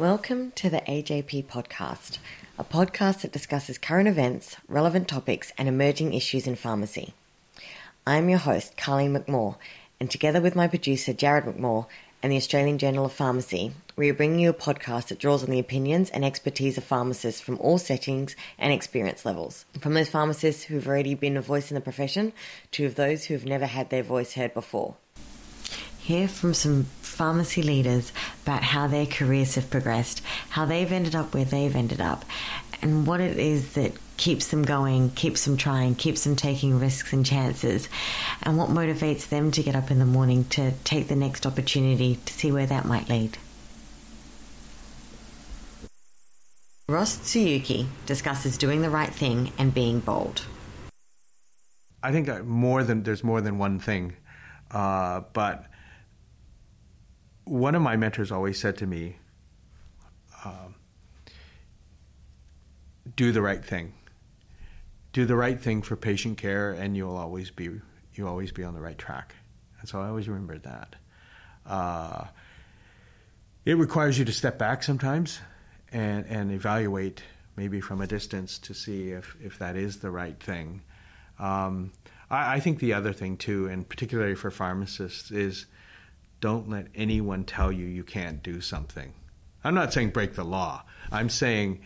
Welcome to the AJP podcast, a podcast that discusses current events, relevant topics, and emerging issues in pharmacy. I'm your host, Carlene McMaugh, and together with my producer, Jared McMaugh, and the Australian Journal of Pharmacy, we are bringing you a podcast that draws on the opinions and expertise of pharmacists from all settings and experience levels. From those pharmacists who've already been a voice in the profession to those who have never had their voice heard before. Hear from some pharmacy leaders about how their careers have progressed, how they've ended up where they've ended up, and what it is that keeps them going, keeps them trying, keeps them taking risks and chances, and what motivates them to get up in the morning to take the next opportunity to see where that might lead. Ross Tsuyuki discusses doing the right thing and being bold. I think more than there's more than one thing, uh, but one of my mentors always said to me, um, "Do the right thing. Do the right thing for patient care, and you'll always be you'll always be on the right track." And so I always remembered that. Uh, it requires you to step back sometimes and and evaluate maybe from a distance to see if if that is the right thing. Um, I, I think the other thing too, and particularly for pharmacists, is don't let anyone tell you you can't do something. I'm not saying break the law. I'm saying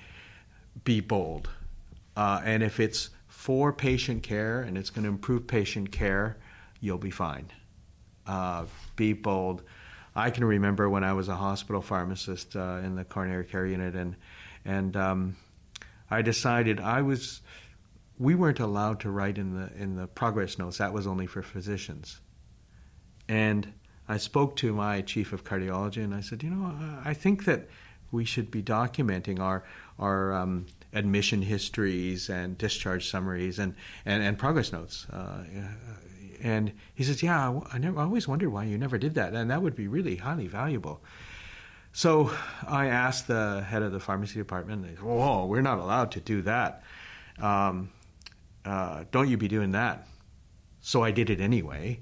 be bold. Uh, and if it's for patient care and it's going to improve patient care, you'll be fine. Uh, be bold. I can remember when I was a hospital pharmacist uh, in the coronary care unit, and and um, I decided I was. We weren't allowed to write in the in the progress notes. That was only for physicians. And I spoke to my chief of cardiology and I said, you know, I think that we should be documenting our our um, admission histories and discharge summaries and, and, and progress notes. Uh, and he says, yeah, I, never, I always wondered why you never did that, and that would be really highly valuable. So I asked the head of the pharmacy department, they said, whoa, we're not allowed to do that. Um, uh, don't you be doing that? So I did it anyway.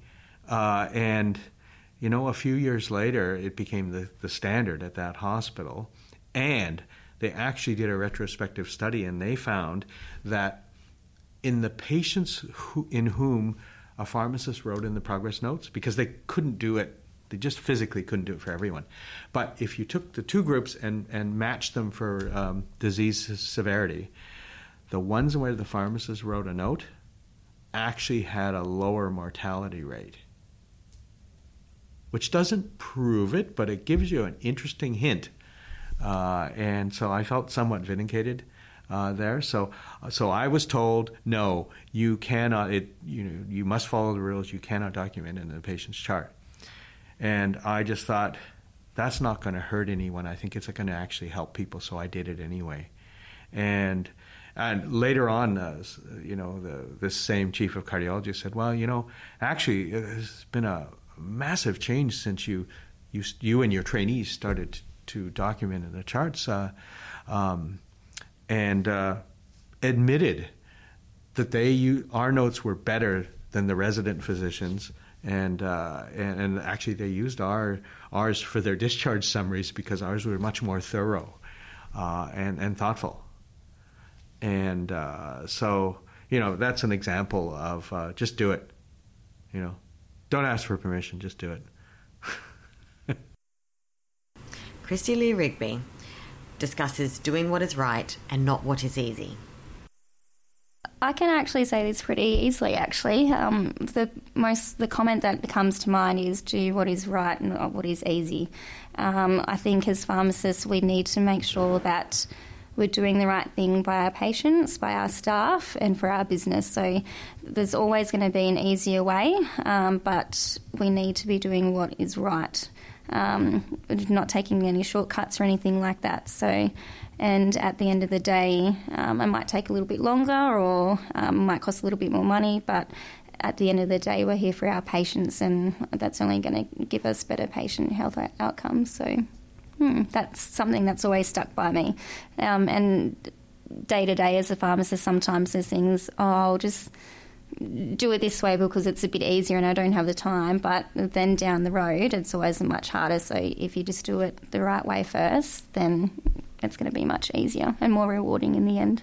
Uh, and you know, a few years later, it became the, the standard at that hospital. And they actually did a retrospective study and they found that in the patients who, in whom a pharmacist wrote in the progress notes, because they couldn't do it, they just physically couldn't do it for everyone. But if you took the two groups and, and matched them for um, disease severity, the ones where the pharmacist wrote a note actually had a lower mortality rate which doesn't prove it, but it gives you an interesting hint. Uh, and so I felt somewhat vindicated uh, there. So, so I was told, no, you cannot. It, you know, you must follow the rules. You cannot document in the patient's chart. And I just thought, that's not going to hurt anyone. I think it's going to actually help people. So I did it anyway. And and later on, uh, you know, the, this same chief of cardiology said, well, you know, actually, there's been a massive change since you you, you and your trainees started to document in the charts uh, um, and uh, admitted that they you, our notes were better than the resident physicians and, uh, and, and actually they used our ours for their discharge summaries because ours were much more thorough uh, and and thoughtful. And uh, so you know that's an example of uh, just do it you know don't ask for permission, just do it. Krysti-Lee Rigby discusses doing what is right and not what is easy. I can actually say this pretty easily. Actually, um, the most the comment that comes to mind is do what is right and not what is easy. Um, I think as pharmacists, we need to make sure that we're doing the right thing by our patients, by our staff, and for our business. So there's always going to be an easier way, um, but we need to be doing what is right. Um, not taking any shortcuts or anything like that. So, and at the end of the day, um, it might take a little bit longer or um, might cost a little bit more money, but at the end of the day, we're here for our patients, and that's only going to give us better patient health outcomes. So hmm, that's something that's always stuck by me. Um, and day to day as a pharmacist, sometimes there's things, oh, I'll just do it this way because it's a bit easier and I don't have the time. But then down the road, it's always much harder. So if you just do it the right way first, then it's going to be much easier and more rewarding in the end.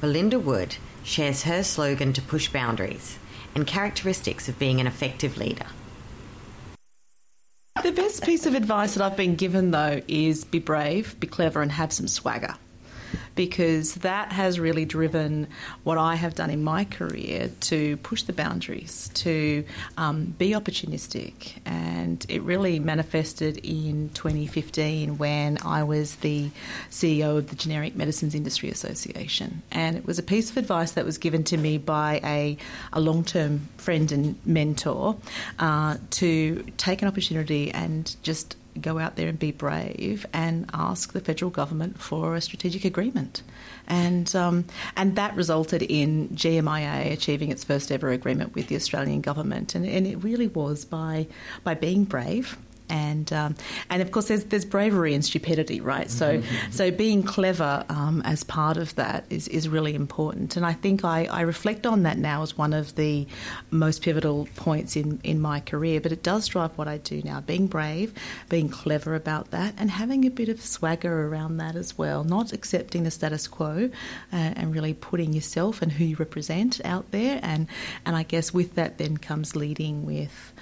Belinda Wood shares her slogan to push boundaries and characteristics of being an effective leader. The best piece of advice that I've been given, though, is be brave, be clever, and have some swagger because that has really driven what I have done in my career to push the boundaries, to um, be opportunistic. And it really manifested in 2015 when I was the CEO of the Generic Medicines Industry Association. And it was a piece of advice that was given to me by a, a long term friend and mentor uh, to take an opportunity and just go out there and be brave and ask the federal government for a strategic agreement. And, um, and that resulted in GMIA achieving its first ever agreement with the Australian government. And, and it really was by, by being brave and um, and of course there's there's bravery and stupidity, right? So mm-hmm. so being clever um, as part of that is is really important, and I think I, I reflect on that now as one of the most pivotal points in in my career. But it does drive what I do now: being brave, being clever about that, and having a bit of swagger around that as well. Not accepting the status quo, uh, and really putting yourself and who you represent out there, and and I guess with that then comes leading with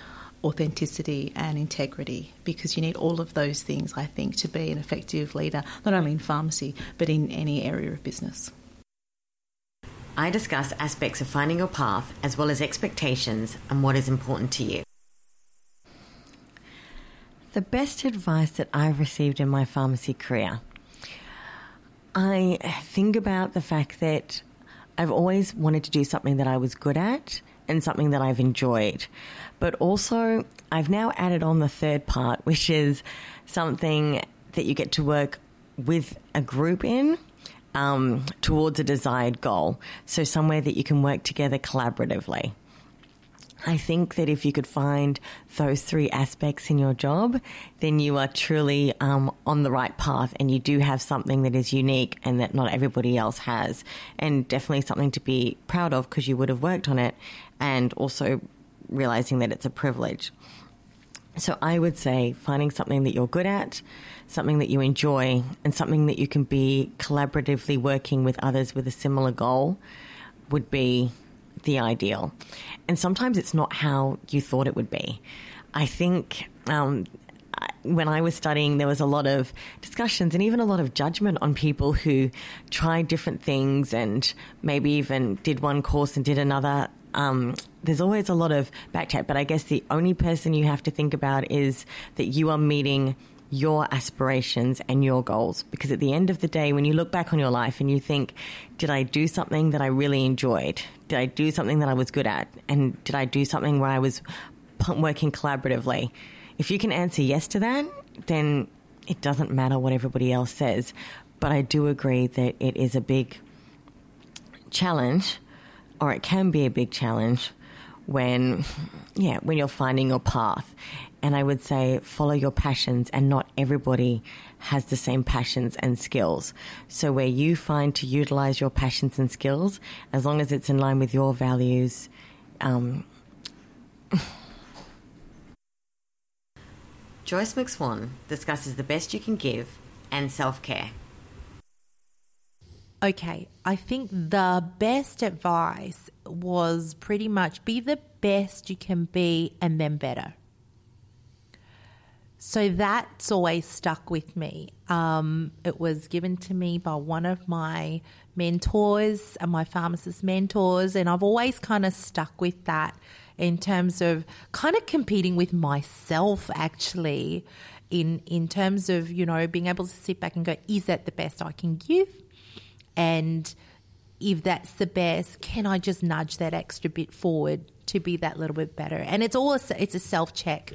authenticity and integrity because you need all of those things, I think, to be an effective leader, not only in pharmacy, but in any area of business. I discuss aspects of finding your path as well as expectations and what is important to you. The best advice that I've received in my pharmacy career. I think about the fact that I've always wanted to do something that I was good at and something that I've enjoyed. But also, I've now added on the third part, which is something that you get to work with a group in um, towards a desired goal. So, somewhere that you can work together collaboratively. I think that if you could find those three aspects in your job, then you are truly um, on the right path and you do have something that is unique and that not everybody else has. And definitely something to be proud of because you would have worked on it and also realizing that it's a privilege. So I would say finding something that you're good at, something that you enjoy, and something that you can be collaboratively working with others with a similar goal would be the ideal. And sometimes it's not how you thought it would be. I think um, when I was studying, there was a lot of discussions and even a lot of judgment on people who tried different things and maybe even did one course and did another. Um, there's always a lot of backchat, but I guess the only person you have to think about is that you are meeting your aspirations and your goals. Because at the end of the day, when you look back on your life and you think, did I do something that I really enjoyed? Did I do something that I was good at? And did I do something where I was working collaboratively? If you can answer yes to that, then it doesn't matter what everybody else says. But I do agree that it is a big challenge, or it can be a big challenge when, yeah, when you're finding your path. And I would say follow your passions, and not everybody has the same passions and skills. So, where you find to utilize your passions and skills, as long as it's in line with your values, um, Joyce McSwan discusses the best you can give and self care. Okay, I think the best advice was pretty much be the best you can be and then better. So that's always stuck with me. Um, it was given to me by one of my mentors and my pharmacist mentors, and I've always kind of stuck with that in terms of kind of competing with myself actually in in terms of you know being able to sit back and go is that the best I can give and if that's the best, can I just nudge that extra bit forward to be that little bit better? And it's all a, it's a self check.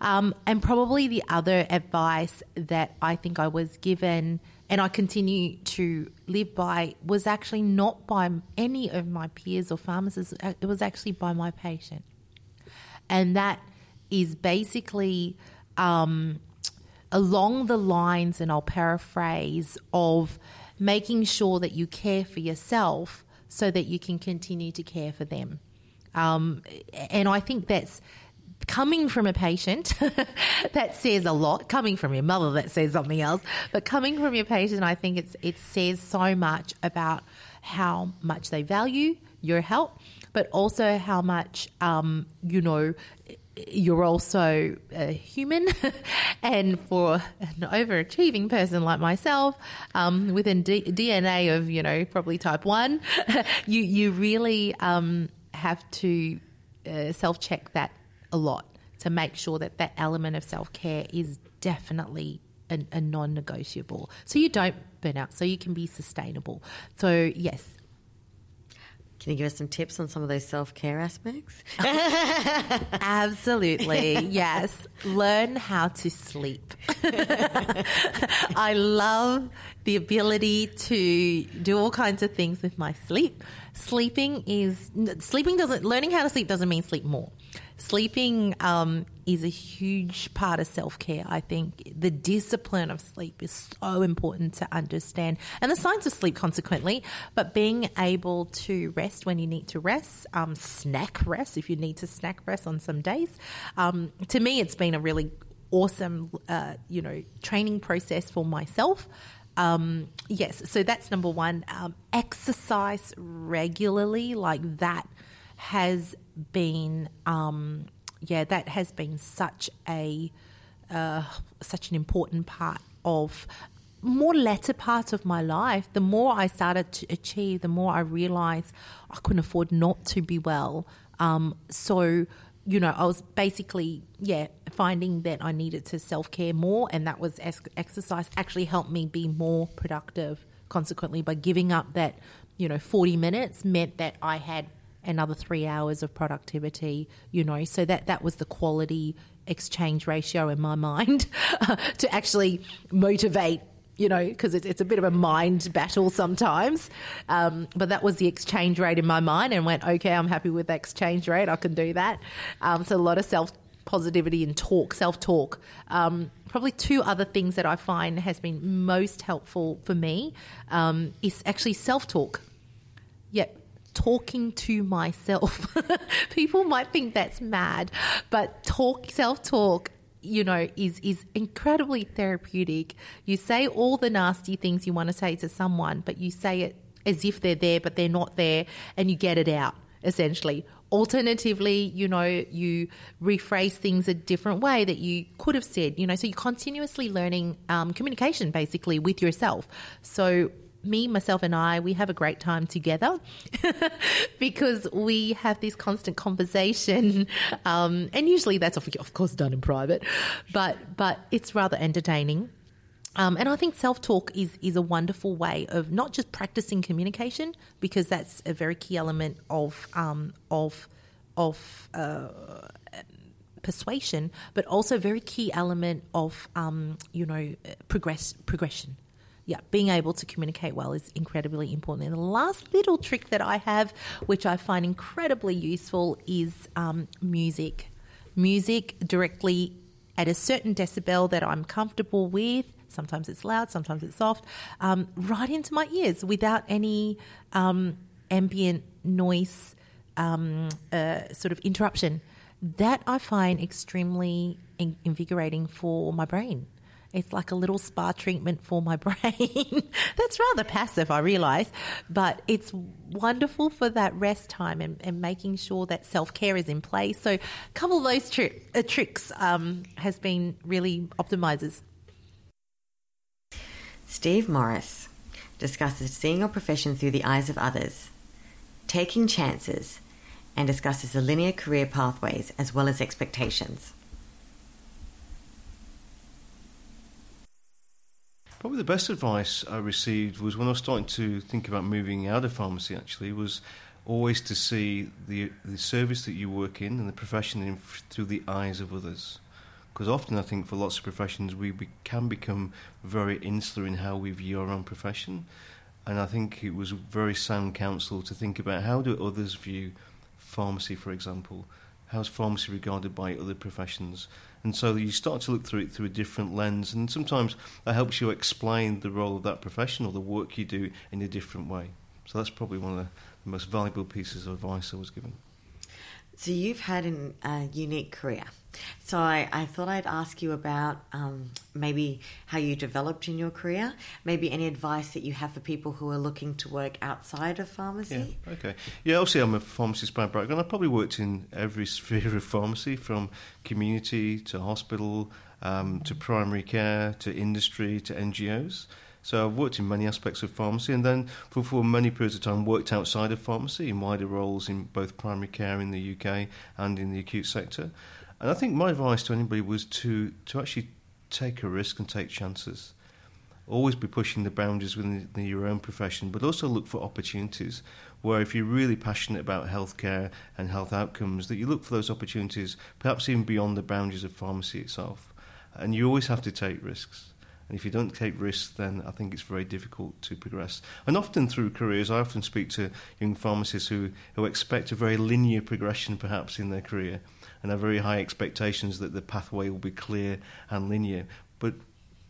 Um, and probably the other advice that I think I was given and I continue to live by was actually not by any of my peers or pharmacists. Uh, it was actually by my patient, and that is basically. Um, along the lines, and I'll paraphrase, of making sure that you care for yourself so that you can continue to care for them. Um, and I think that's coming from a patient that says a lot coming from your mother that says something else but coming from your patient i think it's it says so much about how much they value your help but also how much um, you know you're also a human, and for an overachieving person like myself, um, with a D- DNA of you know probably type one, you you really um, have to uh, self check that a lot to make sure that that element of self care is definitely a, a non negotiable. So you don't burn out, so you can be sustainable. So yes, can you give us some tips on some of those self care aspects? Absolutely, yes. Learn how to sleep. I love the ability to do all kinds of things with my sleep. Sleeping is sleeping doesn't learning how to sleep doesn't mean sleep more. Sleeping um, is a huge part of self care. I think the discipline of sleep is so important to understand, and the science of sleep, consequently. But being able to rest when you need to rest, um, snack rest if you need to snack rest on some days. Um, to me, it's been a really awesome, uh, you know, training process for myself. Um, yes, so that's number one. Um, exercise regularly, like that has been, um, yeah, that has been such a uh, such an important part of more latter part of my life. The more I started to achieve, the more I realized I couldn't afford not to be well. Um, so you know, I was basically, yeah, finding that I needed to self care more, and that was ex- exercise actually helped me be more productive. Consequently, by giving up that, you know, 40 minutes meant that I had another three hours of productivity, you know, so that, that was the quality exchange ratio in my mind to actually motivate you know, because it's, it's a bit of a mind battle sometimes. Um, but that was the exchange rate in my mind and went, okay, I'm happy with the exchange rate. I can do that. Um, so a lot of self positivity and talk, self talk. Um, probably two other things that I find has been most helpful for me um, is actually self talk. Yep, talking to myself. People might think that's mad, but talk, self talk you know, is is incredibly therapeutic. You say all the nasty things you want to say to someone, but you say it as if they're there, but they're not there, and you get it out essentially. Alternatively, you know, you rephrase things a different way that you could have said, you know, so you're continuously learning um, communication basically with yourself. So me, myself, and I, we have a great time together because we have this constant conversation, um, and usually that's of course done in private, but but it's rather entertaining. Um, and I think self talk is is a wonderful way of not just practicing communication because that's a very key element of um, of of uh, persuasion, but also very key element of um, you know progress progression yeah, being able to communicate well is incredibly important. And the last little trick that I have, which I find incredibly useful, is um, music. Music directly at a certain decibel that I'm comfortable with. Sometimes it's loud, sometimes it's soft, um, right into my ears without any um, ambient noise um, uh, sort of interruption. That I find extremely invigorating for my brain. It's like a little spa treatment for my brain. That's rather passive, I realise, but it's wonderful for that rest time and, and making sure that self care is in place. So, a couple of those tri- uh, tricks um, has been really optimizers. Steve Morris discusses seeing your profession through the eyes of others, taking chances, and discusses the linear career pathways as well as expectations. Probably the best advice I received was when I was starting to think about moving out of pharmacy. Actually, was always to see the the service that you work in and the profession in, through the eyes of others. Because often I think for lots of professions we be, can become very insular in how we view our own profession, and I think it was very sound counsel to think about how do others view pharmacy, for example. How's pharmacy regarded by other professions? And so you start to look through it through a different lens, and sometimes that helps you explain the role of that profession or the work you do in a different way. So that's probably one of the, most valuable pieces of advice I was given. So you've had a unique career. So I, I, thought I'd ask you about um, maybe how you developed in your career, maybe any advice that you have for people who are looking to work outside of pharmacy. Yeah, okay. Yeah, obviously I'm a pharmacist by background. I've probably worked in every sphere of pharmacy, from community to hospital um, to primary care to industry to NGOs. So I've worked in many aspects of pharmacy, and then for, for many periods of time worked outside of pharmacy in wider roles in both primary care in the UK and in the acute sector. And I think my advice to anybody was to to actually take a risk and take chances. Always be pushing the boundaries within your own profession, but also look for opportunities where, if you're really passionate about healthcare and health outcomes, that you look for those opportunities, perhaps even beyond the boundaries of pharmacy itself. And you always have to take risks. And if you don't take risks, then I think it's very difficult to progress. And often through careers, I often speak to young pharmacists who, who expect a very linear progression perhaps in their career and have very high expectations that the pathway will be clear and linear. But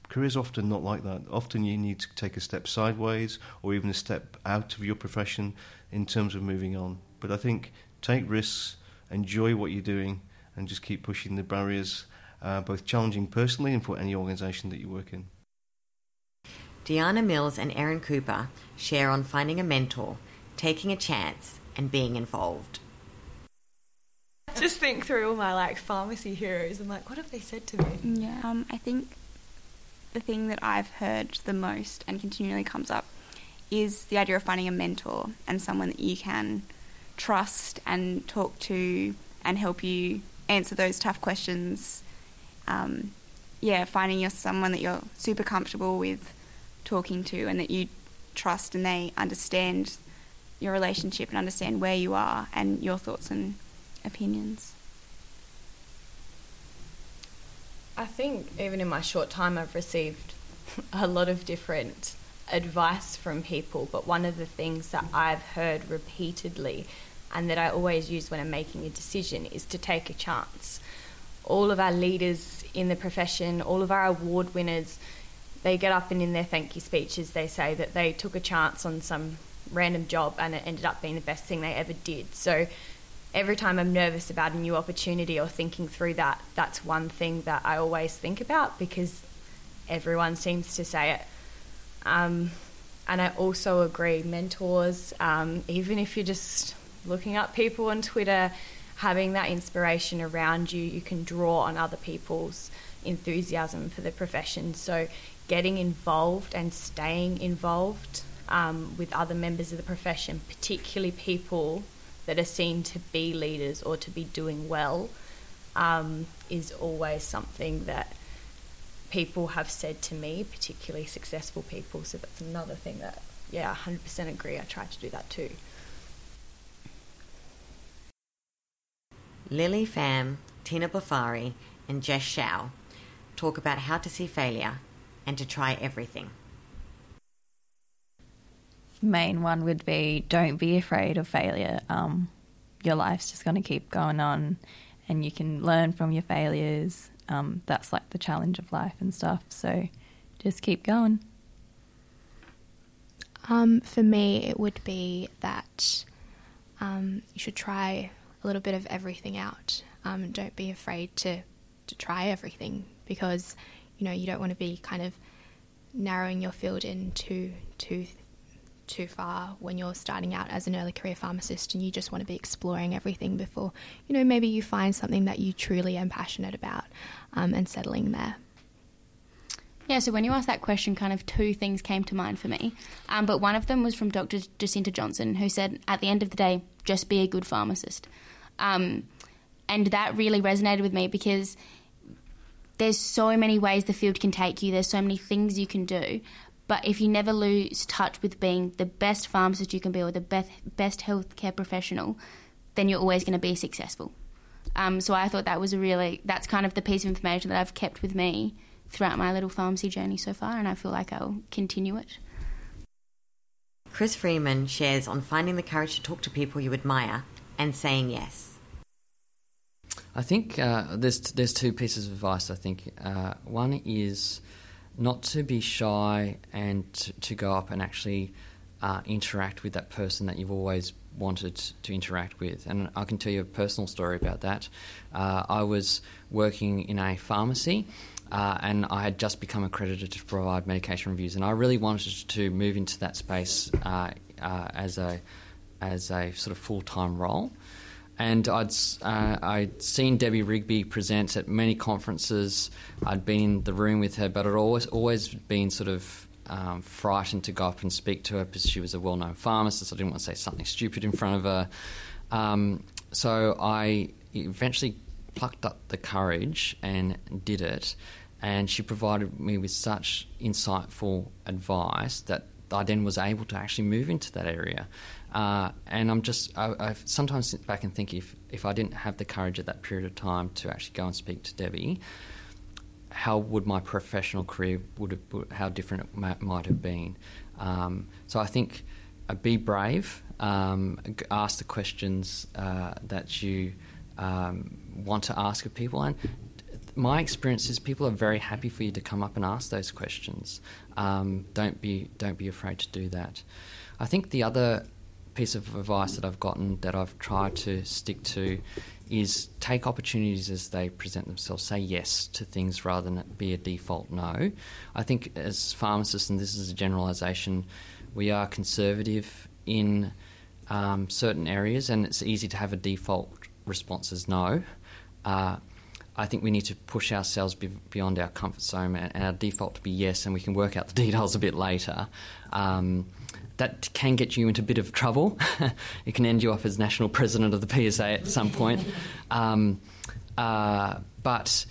careers often not like that. Often you need to take a step sideways or even a step out of your profession in terms of moving on. But I think take risks, enjoy what you're doing, and just keep pushing the barriers uh, both challenging personally and for any organisation that you work in. Deanne Mills and Erin Cooper share on finding a mentor, taking a chance, and being involved. Just think through all my like pharmacy heroes and like, what have they said to me? Yeah, um, I think the thing that I've heard the most and continually comes up is the idea of finding a mentor and someone that you can trust and talk to and help you answer those tough questions um, yeah, finding you're someone that you're super comfortable with talking to and that you trust and they understand your relationship and understand where you are and your thoughts and opinions. I think even in my short time, I've received a lot of different advice from people, but one of the things that I've heard repeatedly and that I always use when I'm making a decision is to take a chance. All of our leaders in the profession, all of our award winners, they get up and in their thank you speeches they say that they took a chance on some random job and it ended up being the best thing they ever did. So every time I'm nervous about a new opportunity or thinking through that, that's one thing that I always think about because everyone seems to say it. Um, and I also agree, mentors, um, even if you're just looking up people on Twitter, having that inspiration around you, you can draw on other people's enthusiasm for the profession. So, getting involved and staying involved um, with other members of the profession, particularly people that are seen to be leaders or to be doing well, um, is always something that people have said to me, particularly successful people. So, that's another thing that, yeah, 100% agree. I try to do that too. Lily Pham, Tina Bafari, and Jess Shao talk about how to see failure and to try everything. Main one would be don't be afraid of failure. Um, your life's just going to keep going on, and you can learn from your failures. Um, that's like the challenge of life and stuff. So just keep going. Um, for me, it would be that um, you should try a little bit of everything out. Um, don't be afraid to, to try everything because you know you don't want to be kind of narrowing your field in too too far when you're starting out as an early career pharmacist and you just want to be exploring everything before you know maybe you find something that you truly am passionate about um, and settling there. Yeah, so when you asked that question, kind of two things came to mind for me. Um, but one of them was from Dr. Jacinta Johnson, who said, at the end of the day, just be a good pharmacist. Um, and that really resonated with me because there's so many ways the field can take you, there's so many things you can do. But if you never lose touch with being the best pharmacist you can be or the best, best healthcare professional, then you're always going to be successful. Um, so I thought that was a really, that's kind of the piece of information that I've kept with me throughout my little pharmacy journey so far, and I feel like I'll continue it. Chris Freeman shares on finding the courage to talk to people you admire and saying yes. I think uh, there's there's two pieces of advice. I think uh, one is not to be shy and to, to, go up and actually uh, interact with that person that you've always wanted to interact with. And I can tell you a personal story about that. Uh, I was working in a pharmacy. Uh, and I had just become accredited to provide medication reviews, and I really wanted to move into that space uh, uh, as a as a sort of full time role. And I'd uh, I'd seen Debbie Rigby present at many conferences. I'd been in the room with her, but I'd always always been sort of um, frightened to go up and speak to her because she was a well known pharmacist. I didn't want to say something stupid in front of her. Um, so I eventually plucked up the courage and did it. And she provided me with such insightful advice that I then was able to actually move into that area. Uh, and I'm just, I, I sometimes sit back and think if, if I didn't have the courage at that period of time to actually go and speak to Debbie, how would my professional career would have, how different it might have been. Um, so I think uh, be brave, um, ask the questions uh, that you um, want to ask of people, and my experience is people are very happy for you to come up and ask those questions. Um, don't be don't be afraid to do that. I think the other piece of advice that I've gotten that I've tried to stick to is take opportunities as they present themselves. Say yes to things rather than be a default no. I think as pharmacists, and this is a generalisation, we are conservative in um, certain areas, and it's easy to have a default response as no. Uh, I think we need to push ourselves be beyond our comfort zone and, and, our default to be yes, and we can work out the details a bit later. Um, that can get you into a bit of trouble. it can end you up as national president of the PSA at some point. Um, uh, but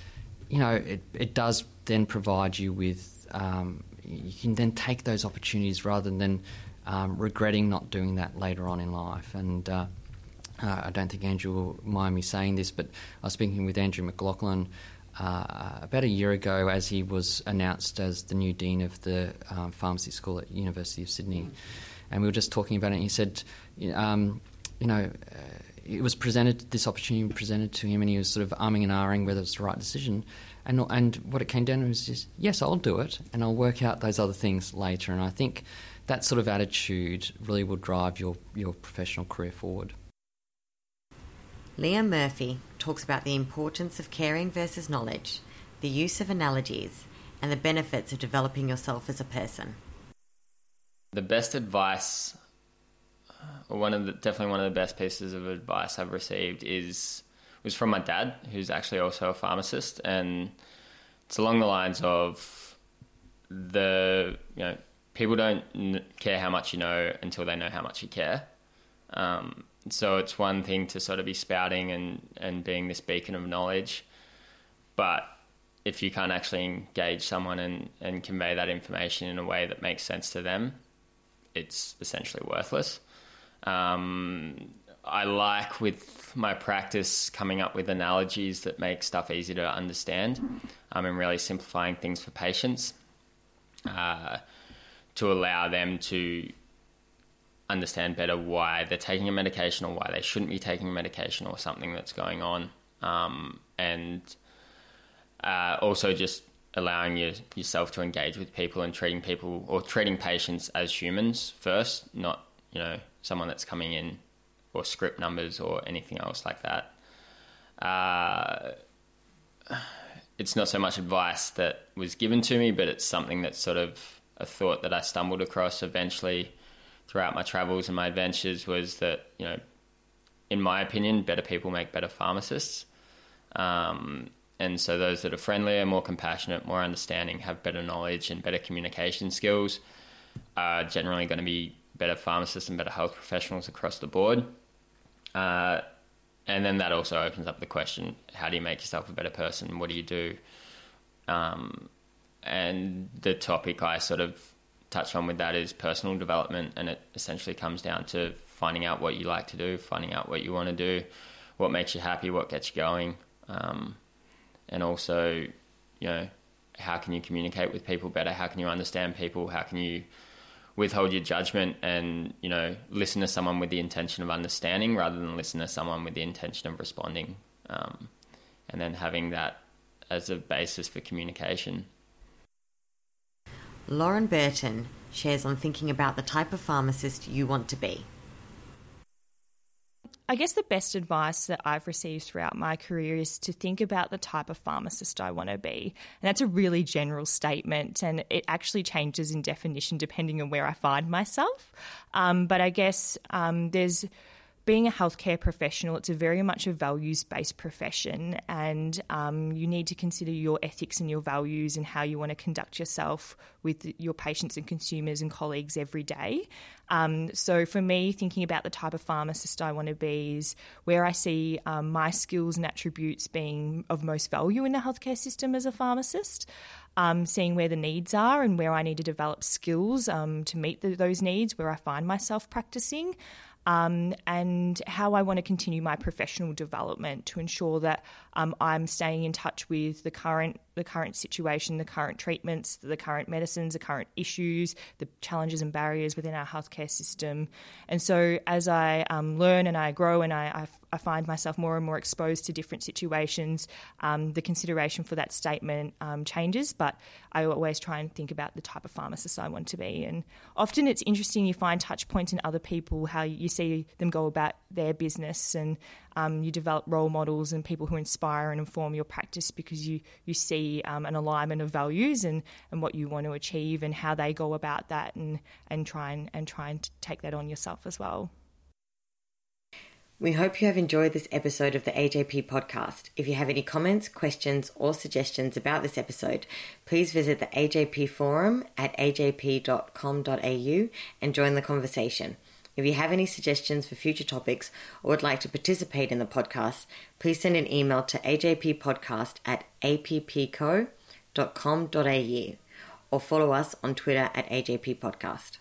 you know, it, it does then provide you with um, you can then take those opportunities rather than um, regretting not doing that later on in life. And uh, uh, I don't think Andrew will mind me saying this, but I was speaking with Andrew McLaughlin uh, about a year ago as he was announced as the new dean of the um, pharmacy school at University of Sydney, mm. and we were just talking about it. and He said, um, you know. Uh, it was presented, this opportunity presented to him, and he was sort of arming and ahhing whether it's the right decision. And, and what it came down to was just, yes, I'll do it, and I'll work out those other things later. And I think that sort of attitude really will drive your, your professional career forward. Leah Murphy talks about the importance of caring versus knowledge, the use of analogies, and the benefits of developing yourself as a person. The best advice, or one of the, definitely one of the best pieces of advice I've received is was from my dad, who's actually also a pharmacist, and it's along the lines of the you know people don't care how much you know until they know how much you care. Um, so it's one thing to sort of be spouting and, and being this beacon of knowledge, but if you can't actually engage someone and, and convey that information in a way that makes sense to them, it's essentially worthless. Um, I like with my practice coming up with analogies that make stuff easy to understand um, and really simplifying things for patients uh, to allow them to understand better why they're taking a medication or why they shouldn't be taking a medication or something that's going on. Um, and uh, also just allowing you, yourself to engage with people and treating people or treating patients as humans first, not, you know, someone that's coming in or script numbers or anything else like that. Uh, it's not so much advice that was given to me, but it's something that's sort of a thought that I stumbled across eventually throughout my travels and my adventures was that you know, in my opinion, better people make better pharmacists. Um, and so those that are friendlier, more compassionate, more understanding, have better knowledge and better communication skills are generally going to be better pharmacists and better health professionals across the board. Uh, and then that also opens up the question: How do you make yourself a better person? What do you do? Um, and the topic I sort of touched on with that is personal development, and it essentially comes down to finding out what you like to do, finding out what you want to do, what makes you happy, what gets you going, um, and also, you know, how can you communicate with people better? How can you understand people? How can you withhold your judgment and you know listen to someone with the intention of understanding rather than listen to someone with the intention of responding, um, and then having that as a basis for communication. Lauren Burton shares on thinking about the type of pharmacist you want to be. I guess the best advice that I've received throughout my career is to think about the type of pharmacist I want to be. And that's a really general statement, and it actually changes in definition depending on where I find myself. Um, but I guess um, there's being a healthcare professional, it's a very much a values based profession, and um, you need to consider your ethics and your values and how you want to conduct yourself with your patients and consumers and colleagues every day. Um, so, for me, thinking about the type of pharmacist I want to be is where I see um, my skills and attributes being of most value in the healthcare system as a pharmacist. Um, seeing where the needs are and where I need to develop skills um, to meet the, those needs, where I find myself practicing um, and how I want to continue my professional development to ensure that um, I'm staying in touch with the current the current situation, the current treatments, the current medicines, the current issues, the challenges and barriers within our healthcare system. And so, as I um, learn and I grow and I, I, I, find myself more and more exposed to different situations, um, the consideration for that statement um, changes. But I always try and think about the type of pharmacist I want to be. And often it's interesting you find touch points in other people, how you see them go about their business and um, you develop role models and people who inspire and inform your practice because you you see um, an alignment of values and, and what you want to achieve and how they go about that and and try and, and try and take that on yourself as well. We hope you have enjoyed this episode of the AJP podcast. If you have any comments, questions, or suggestions about this episode, please visit the AJP forum at ajp.com.au and join the conversation. If you have any suggestions for future topics or would like to participate in the podcast, please send an email to ajppodcast at appco.com.au or follow us on Twitter at AJP Podcast.